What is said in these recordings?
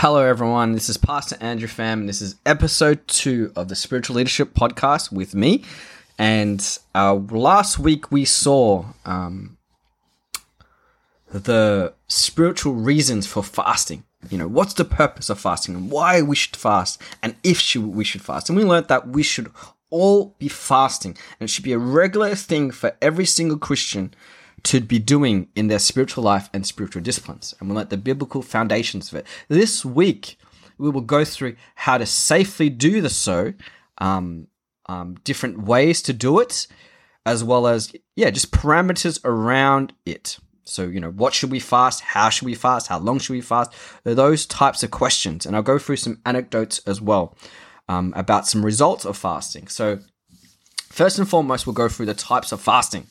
Hello, everyone. This is Pastor Andrew Pham, and this is episode two of the Spiritual Leadership Podcast with me. And uh, last week we saw um, the spiritual reasons for fasting. You know, what's the purpose of fasting and why we should fast and if we should fast. And we learned that we should all be fasting and it should be a regular thing for every single Christian to be doing in their spiritual life and spiritual disciplines. And we'll let the biblical foundations of it. This week, we will go through how to safely do the so, um, um, different ways to do it, as well as, yeah, just parameters around it. So, you know, what should we fast? How should we fast? How long should we fast? Those types of questions. And I'll go through some anecdotes as well um, about some results of fasting. So, first and foremost, we'll go through the types of fasting.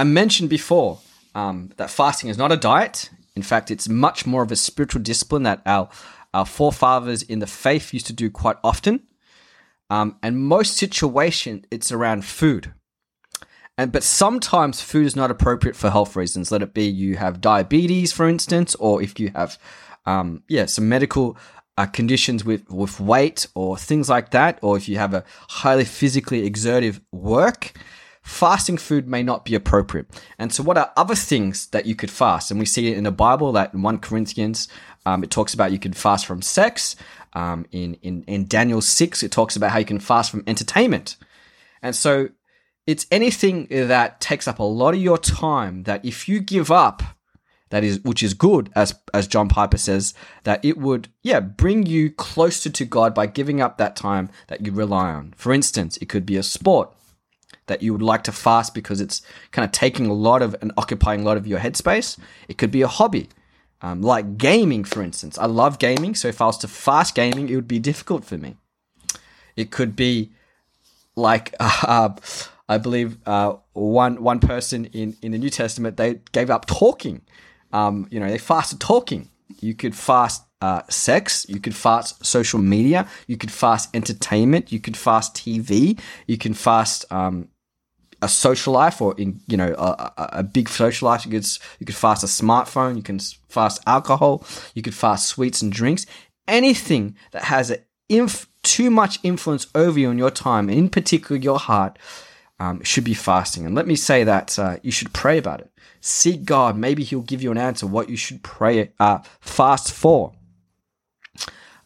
I mentioned before um, that fasting is not a diet. In fact, it's much more of a spiritual discipline that our, our forefathers in the faith used to do quite often. Um, and most situation, it's around food. And but sometimes food is not appropriate for health reasons. Let it be you have diabetes, for instance, or if you have, um, yeah, some medical uh, conditions with with weight or things like that, or if you have a highly physically exertive work, fasting food may not be appropriate. And so, what are other things that you could fast? And we see it in the Bible that in 1 Corinthians, um, it talks about you could fast from sex. Um, in, in, in Daniel 6, it talks about how you can fast from entertainment. And so, it's anything that takes up a lot of your time that if you give up, that is which is good as as John Piper says that it would yeah bring you closer to God by giving up that time that you rely on. For instance, it could be a sport that you would like to fast because it's kind of taking a lot of and occupying a lot of your headspace. It could be a hobby, um, like gaming, for instance. I love gaming, so if I was to fast gaming, it would be difficult for me. It could be like uh, I believe uh, one one person in in the New Testament they gave up talking. Um, you know, they fasted talking. You could fast uh, sex, you could fast social media, you could fast entertainment, you could fast TV, you can fast um, a social life or in you know a, a, big social life. You could you could fast a smartphone you can fast alcohol you could fast sweets and drinks. Anything that has inf- too much influence over you and your time and in particular your heart um, should be fasting. And let me say that uh, you should pray about it. Seek god. Maybe he'll give you an answer what you should pray uh, fast for.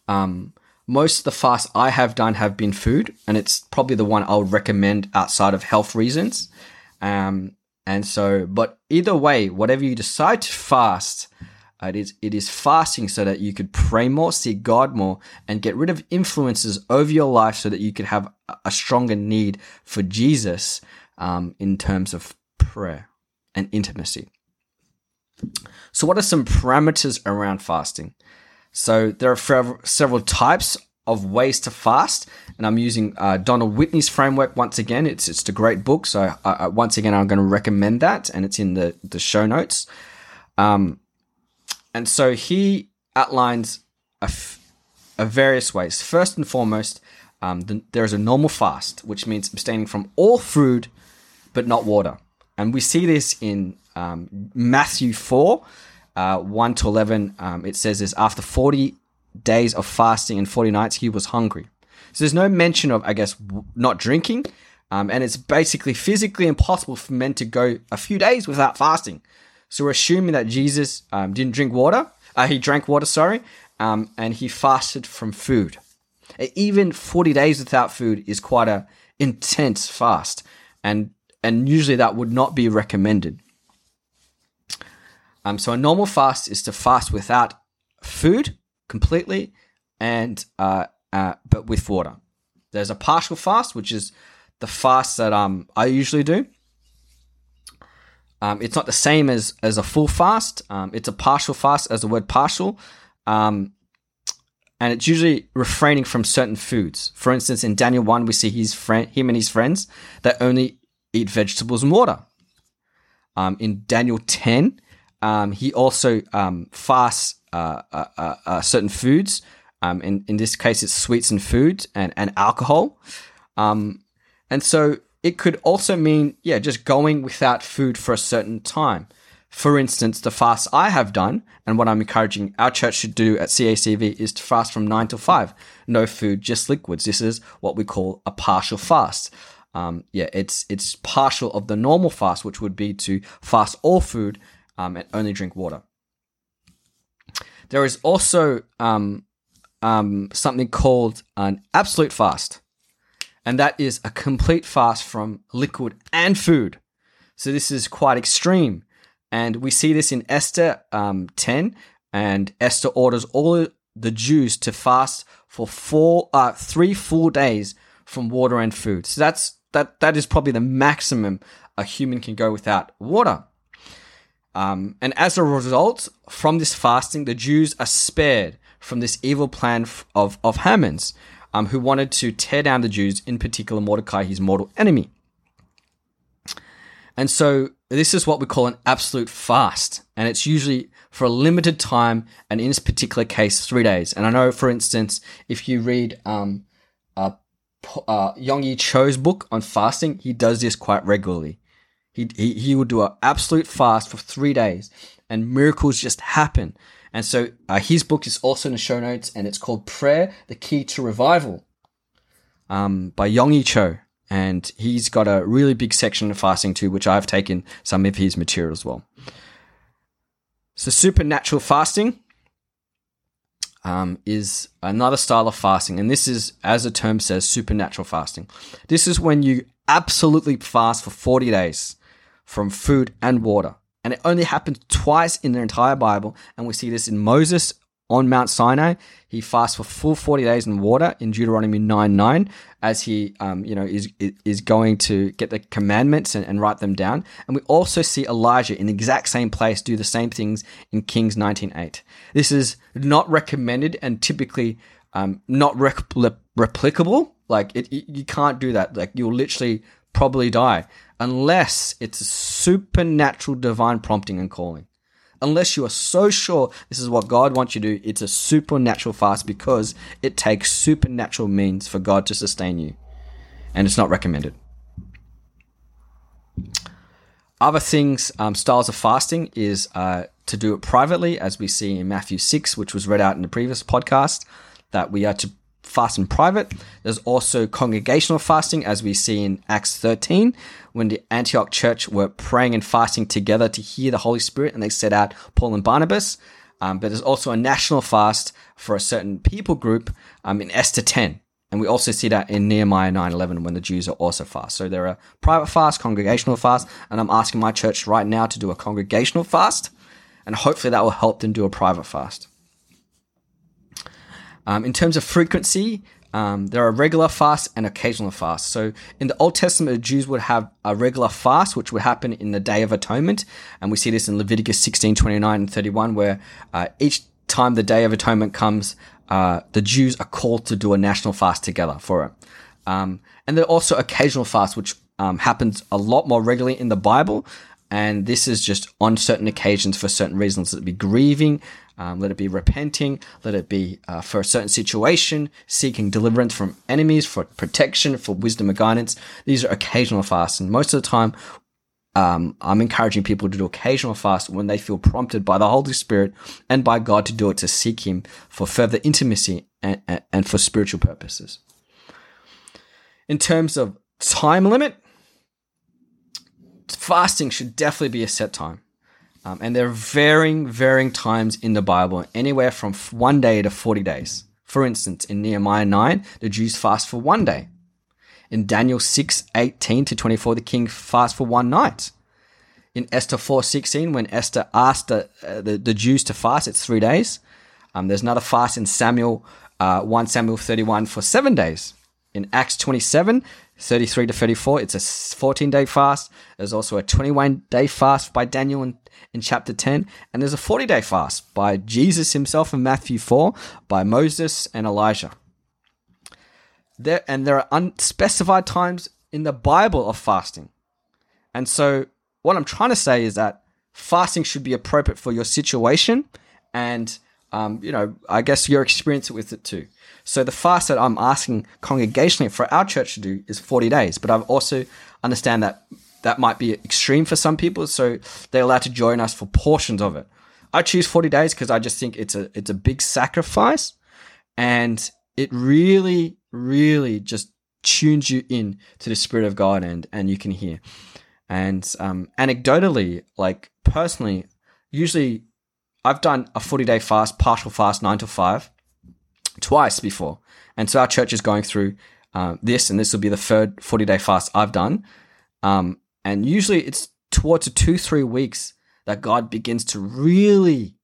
Um, most of the fasts I have done have been food, and it's probably the one I would recommend outside of health reasons. Um, and so, but either way, whatever you decide to fast, uh, it is it is fasting so that you could pray more, seek God more, and get rid of influences over your life, so that you could have a stronger need for Jesus um, in terms of prayer and intimacy. So, what are some parameters around fasting? So there are several types of ways to fast, and I'm using uh, Donald Whitney's framework once again. It's it's a great book, so I, I, once again I'm going to recommend that, and it's in the the show notes. Um, and so he outlines a, f- a various ways. First and foremost, um, the, there is a normal fast, which means abstaining from all food but not water, and we see this in um, Matthew four uh, 1 to 11, um, it says this after 40 days of fasting and 40 nights, he was hungry. So there's no mention of, I guess, not drinking. Um, and it's basically physically impossible for men to go a few days without fasting. So we're assuming that Jesus um, didn't drink water. Uh, he drank water, sorry, um, and he fasted from food. Even 40 days without food is quite a intense fast, and and usually that would not be recommended. Um, so a normal fast is to fast without food completely, and uh, uh, but with water. There's a partial fast, which is the fast that um I usually do. Um, it's not the same as as a full fast. Um, it's a partial fast, as the word partial. Um, and it's usually refraining from certain foods. For instance, in Daniel one, we see his friend, him and his friends that only eat vegetables and water. Um, in Daniel ten, um, he also um, fasts uh, uh, uh, uh, certain foods. Um, in, in this case, it's sweets and food and, and alcohol. Um, and so it could also mean, yeah, just going without food for a certain time. For instance, the fast I have done and what I'm encouraging our church to do at CACV is to fast from 9 to 5. No food, just liquids. This is what we call a partial fast. Um, yeah, it's it's partial of the normal fast, which would be to fast all food um, and only drink water. There is also um, um, something called an absolute fast, and that is a complete fast from liquid and food. So this is quite extreme. And we see this in Esther um, 10, and Esther orders all the Jews to fast for four, uh, three full days from water and food. So that's that that is probably the maximum a human can go without water. Um, and as a result, from this fasting, the Jews are spared from this evil plan of of Haman's, um, who wanted to tear down the Jews, in particular Mordecai, his mortal enemy. And so this is what we call an absolute fast. And it's usually for a limited time, and in this particular case, three days. And I know, for instance, if you read um, uh, uh, Yonggi Cho's book on fasting, he does this quite regularly. He, he, he would do an absolute fast for three days, and miracles just happen. And so uh, his book is also in the show notes, and it's called Prayer, the Key to Revival um, by Yonggi Cho and he's got a really big section of fasting too, which I've taken some of his material as well. So, supernatural fasting um, is another style of fasting, and this is, as the term says, supernatural fasting. This is when you absolutely fast for 40 days from food and water. And it only happens twice in the entire Bible, and we see this in Moses on Mount Sinai. He fasts for full 40 days in water in Deuteronomy 9 9 as he, um, you know, is, is going to get the commandments and, and, write them down. And we also see Elijah in the exact same place do the same things in Kings 19 8. This is not recommended and typically um, not replicable. Like, it, you can't do that. Like, you'll literally probably die unless it's a supernatural divine prompting and calling unless you are so sure this is what God wants you to do, it's a supernatural fast because it takes supernatural means for God to sustain you. And it's not recommended. Other things, um, styles of fasting, is uh, to do it privately, as we see in Matthew 6, which was read out in the previous podcast, that we are to fast in private. There's also congregational fasting, as we see in Acts 13, when the Antioch church were praying and fasting together to hear the Holy Spirit, and they set out Paul and Barnabas. Um, but there's also a national fast for a certain people group um, in Esther 10. And we also see that in Nehemiah 9:11 when the Jews are also fast. So there are private fast, congregational fast, and I'm asking my church right now to do a congregational fast, and hopefully that will help them do a private fast. Um, in terms of frequency, um, there are regular fasts and occasional fasts. So in the Old Testament, the Jews would have a regular fast, which would happen in the Day of Atonement. And we see this in Leviticus 16, 29 and 31, where uh, each time the Day of Atonement comes, uh, the Jews are called to do a national fast together for it. Um, and there are also occasional fasts, which um, happens a lot more regularly in the Bible. And this is just on certain occasions for certain reasons. It be grieving, um, let it be repenting. Let it be uh, for a certain situation, seeking deliverance from enemies, for protection, for wisdom and guidance. These are occasional fasts. And most of the time, um, I'm encouraging people to do occasional fast when they feel prompted by the Holy Spirit and by God to do it to seek Him for further intimacy and, and, and for spiritual purposes. In terms of time limit, fasting should definitely be a set time. Um, and there are varying, varying times in the Bible, anywhere from one day to 40 days. For instance, in Nehemiah 9, the Jews fast for one day. In Daniel 6, 18 to 24, the king fasts for one night. In Esther 4, 16, when Esther asked the, uh, the, the, Jews to fast, it's three days. Um, there's another fast in Samuel, uh, 1 Samuel 31 for seven days. In Acts 27, 33 to 34, it's a 14 day fast. There's also a 21 day fast by Daniel in, in chapter 10. And there's a 40 day fast by Jesus himself in Matthew 4, by Moses and Elijah. There, and there are unspecified times in the Bible of fasting. And so, what I'm trying to say is that fasting should be appropriate for your situation and um, you know, I guess your experience with it too. So the fast that I'm asking congregationally for our church to do is 40 days, but I also understand that that might be extreme for some people, so they're allowed to join us for portions of it. I choose 40 days because I just think it's a it's a big sacrifice and it really, really just tunes you in to the spirit of God and and you can hear. And um, anecdotally, like personally, usually I've done a 40 day fast, partial fast, nine to five, twice before. And so our church is going through uh, this, and this will be the third 40 day fast I've done. Um, and usually it's towards two, three weeks that God begins to really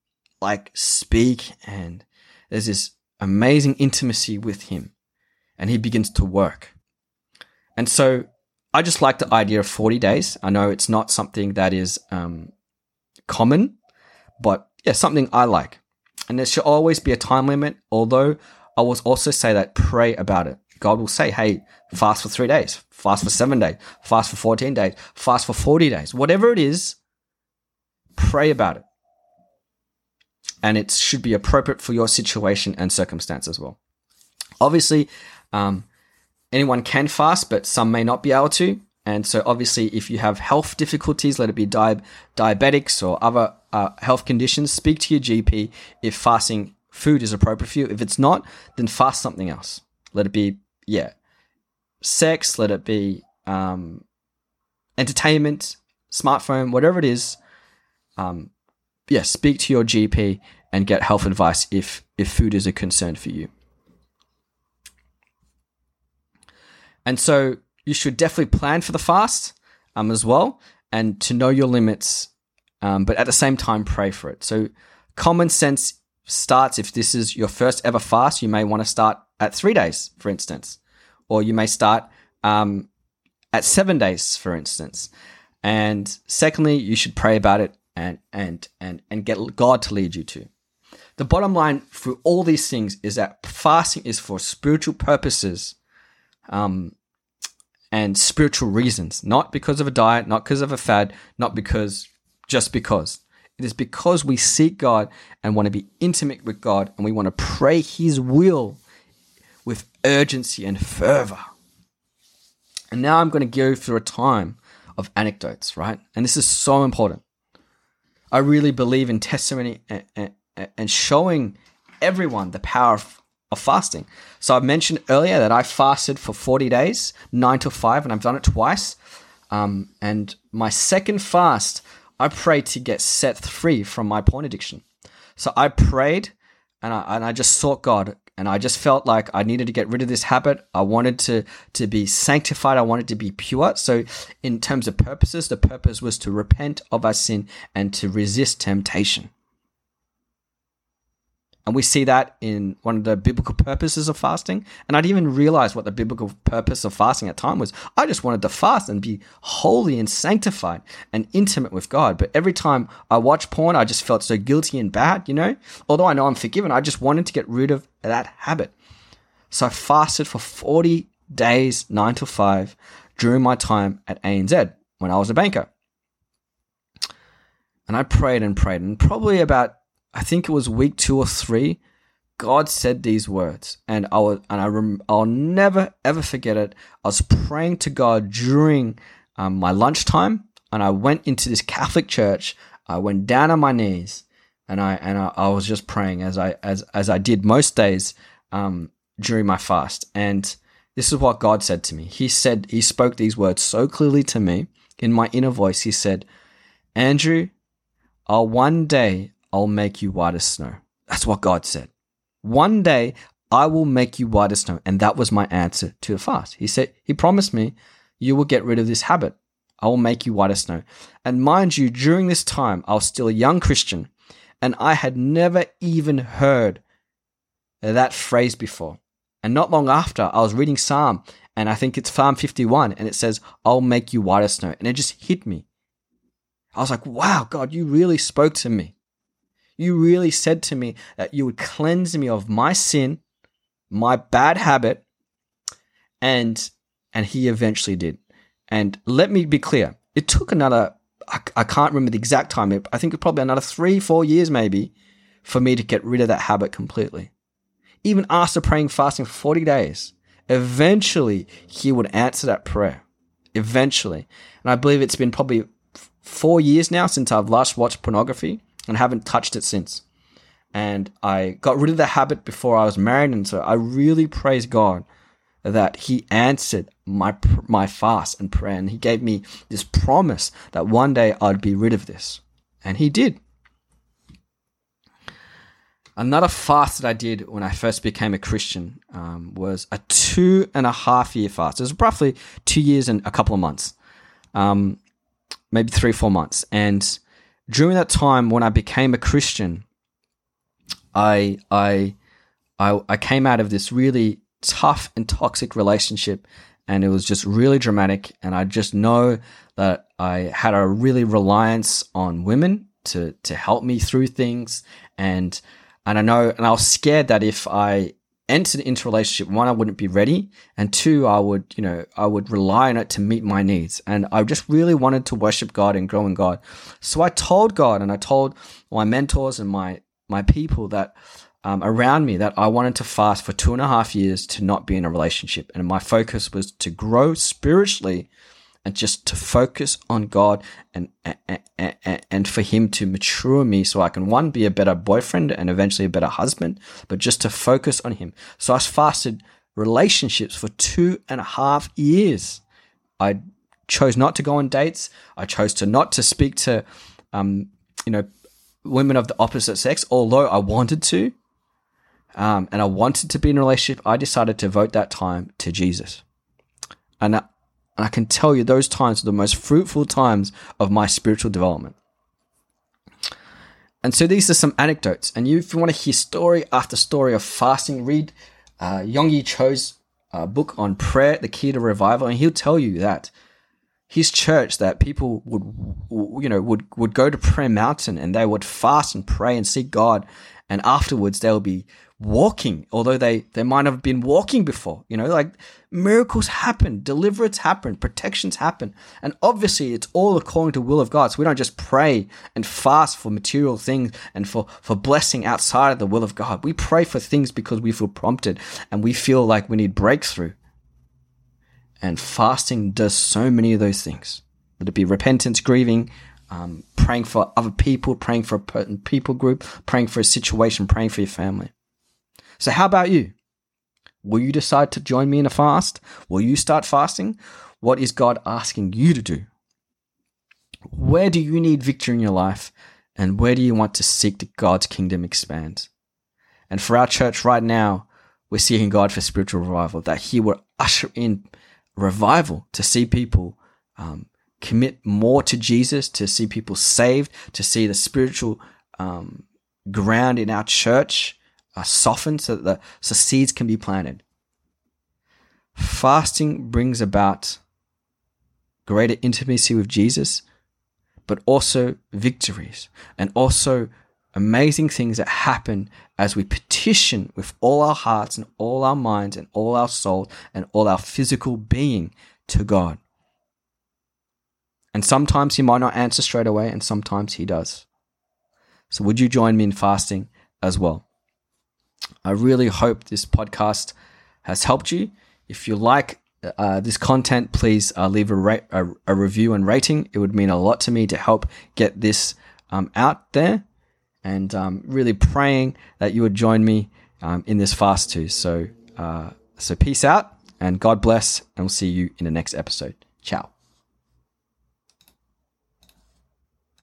like speak, and there's this amazing intimacy with Him, and He begins to work. And so I just like the idea of 40 days. I know it's not something that is um, common, but yeah, something I like. And there should always be a time limit, although I will also say that pray about it. God will say, hey, fast for three days, fast for seven days, fast for 14 days, fast for 40 days. Whatever it is, pray about it. And it should be appropriate for your situation and circumstance as well. Obviously, um, anyone can fast, but some may not be able to. And so, obviously, if you have health difficulties, let it be di- diabetics or other uh, health conditions, speak to your GP if fasting food is appropriate for you. If it's not, then fast something else. Let it be, yeah, sex, let it be um, entertainment, smartphone, whatever it is. Um, yeah, speak to your GP and get health advice if if food is a concern for you. And so you should definitely plan for the fast um, as well and to know your limits, um, but at the same time, pray for it. So, common sense starts if this is your first ever fast, you may want to start at three days, for instance, or you may start um, at seven days, for instance. And secondly, you should pray about it and and and and get God to lead you to. The bottom line for all these things is that fasting is for spiritual purposes um, and spiritual reasons, not because of a diet, not because of a fad, not because just because. It is because we seek God and want to be intimate with God and we want to pray His will with urgency and fervor. And now I'm going to go through a time of anecdotes, right? And this is so important. I really believe in testimony and, and, and showing everyone the power of of fasting. So I mentioned earlier that I fasted for 40 days, 9 to 5, and I've done it twice. Um, and my second fast, I prayed to get set free from my porn addiction. So I prayed and I, and I just sought God and I just felt like I needed to get rid of this habit. I wanted to to be sanctified. I wanted to be pure. So in terms of purposes, the purpose was to repent of our sin and to resist temptation. And we see that in one of the biblical purposes of fasting. And I didn't even realize what the biblical purpose of fasting at time was. I just wanted to fast and be holy and sanctified and intimate with God. But every time I watched porn, I just felt so guilty and bad, you know? Although I know I'm forgiven, I just wanted to get rid of that habit. So I fasted for 40 days, 9 to 5, during my time at ANZ when I was a banker. And I prayed and prayed. And probably about I think it was week two or three, God said these words, and I was, and I rem, I'll never ever forget it. I was praying to God during um, my lunchtime, and I went into this Catholic church. I went down on my knees, and I and I, I was just praying as I as as I did most days um, during my fast. And this is what God said to me. He said He spoke these words so clearly to me in my inner voice. He said, "Andrew, I'll one day I'll make you white as snow. That's what God said. One day I will make you white as snow. And that was my answer to the fast. He said, He promised me, you will get rid of this habit. I will make you white as snow. And mind you, during this time, I was still a young Christian and I had never even heard that phrase before. And not long after, I was reading Psalm, and I think it's Psalm 51, and it says, I'll make you white as snow. And it just hit me. I was like, wow, God, you really spoke to me. You really said to me that you would cleanse me of my sin, my bad habit, and and he eventually did. And let me be clear, it took another I, I can't remember the exact time. I think probably another three, four years maybe for me to get rid of that habit completely. Even after praying fasting for 40 days, eventually he would answer that prayer. eventually. And I believe it's been probably four years now since I've last watched pornography and haven't touched it since. And I got rid of the habit before I was married. And so I really praise God that He answered my, my fast and prayer. And He gave me this promise that one day I'd be rid of this. And He did. Another fast that I did when I first became a Christian um, was a two and a half year fast. It was roughly two years and a couple of months, um, maybe three, four months. And during that time, when I became a Christian, I I I, I came out of this really tough and toxic relationship, and it was just really dramatic. And I just know that I had a really reliance on women to to help me through things and and I know, and I was scared that if I entered into relationship, one, I wouldn't be ready, and two, I would, you know, I would rely on it to meet my needs. And I just really wanted to worship God and grow in God. So I told God and I told my mentors and my my people that um, around me that I wanted to fast for two and a half years to not be in a relationship, and my focus was to grow spiritually and just to focus on God and, and, and for Him to mature me so I can, one, be a better boyfriend and eventually a better husband, but just to focus on Him. So I fasted relationships for two and a half years. I chose not to go on dates. I chose to not to speak to, um, you know, women of the opposite sex, although I wanted to. Um, and I wanted to be in a relationship, I decided to vote that time to Jesus. And and I can tell you those times are the most fruitful times of my spiritual development. And so these are some anecdotes. And you, if you want to hear story after story of fasting, read uh, Yonggi Cho's uh, book on prayer, The Key to Revival, and he'll tell you that his church that people would, you know, would would go to Prayer Mountain and they would fast and pray and seek God, and afterwards they'll be walking, although they, they might have been walking before. You know, like miracles happen, deliverance happen, protections happen. And obviously it's all according to will of God. So we don't just pray and fast for material things and for, for blessing outside of the will of God. We pray for things because we feel prompted and we feel like we need breakthrough. And fasting does so many of those things. Let it be repentance, grieving, um, praying for other people, praying for a people group, praying for a situation, praying for your family. So, how about you? Will you decide to join me in a fast? Will you start fasting? What is God asking you to do? Where do you need victory in your life? And where do you want to seek that God's kingdom expand? And for our church right now, we're seeking God for spiritual revival, that He will usher in revival to see people um, commit more to Jesus, to see people saved, to see the spiritual um, ground in our church are softened so that the so seeds can be planted. Fasting brings about greater intimacy with Jesus, but also victories and also amazing things that happen as we petition with all our hearts and all our minds and all our soul and all our physical being to God. And sometimes He might not answer straight away, and sometimes He does. So, would you join me in fasting as well? I really hope this podcast has helped you. If you like uh, this content, please uh, leave a, ra- a, a, review and rating. It would mean a lot to me to help get this um, out there. And um, really praying that you would join me um, in this fast too. So, uh, so peace out and God bless, and we'll see you in the next episode. Ciao.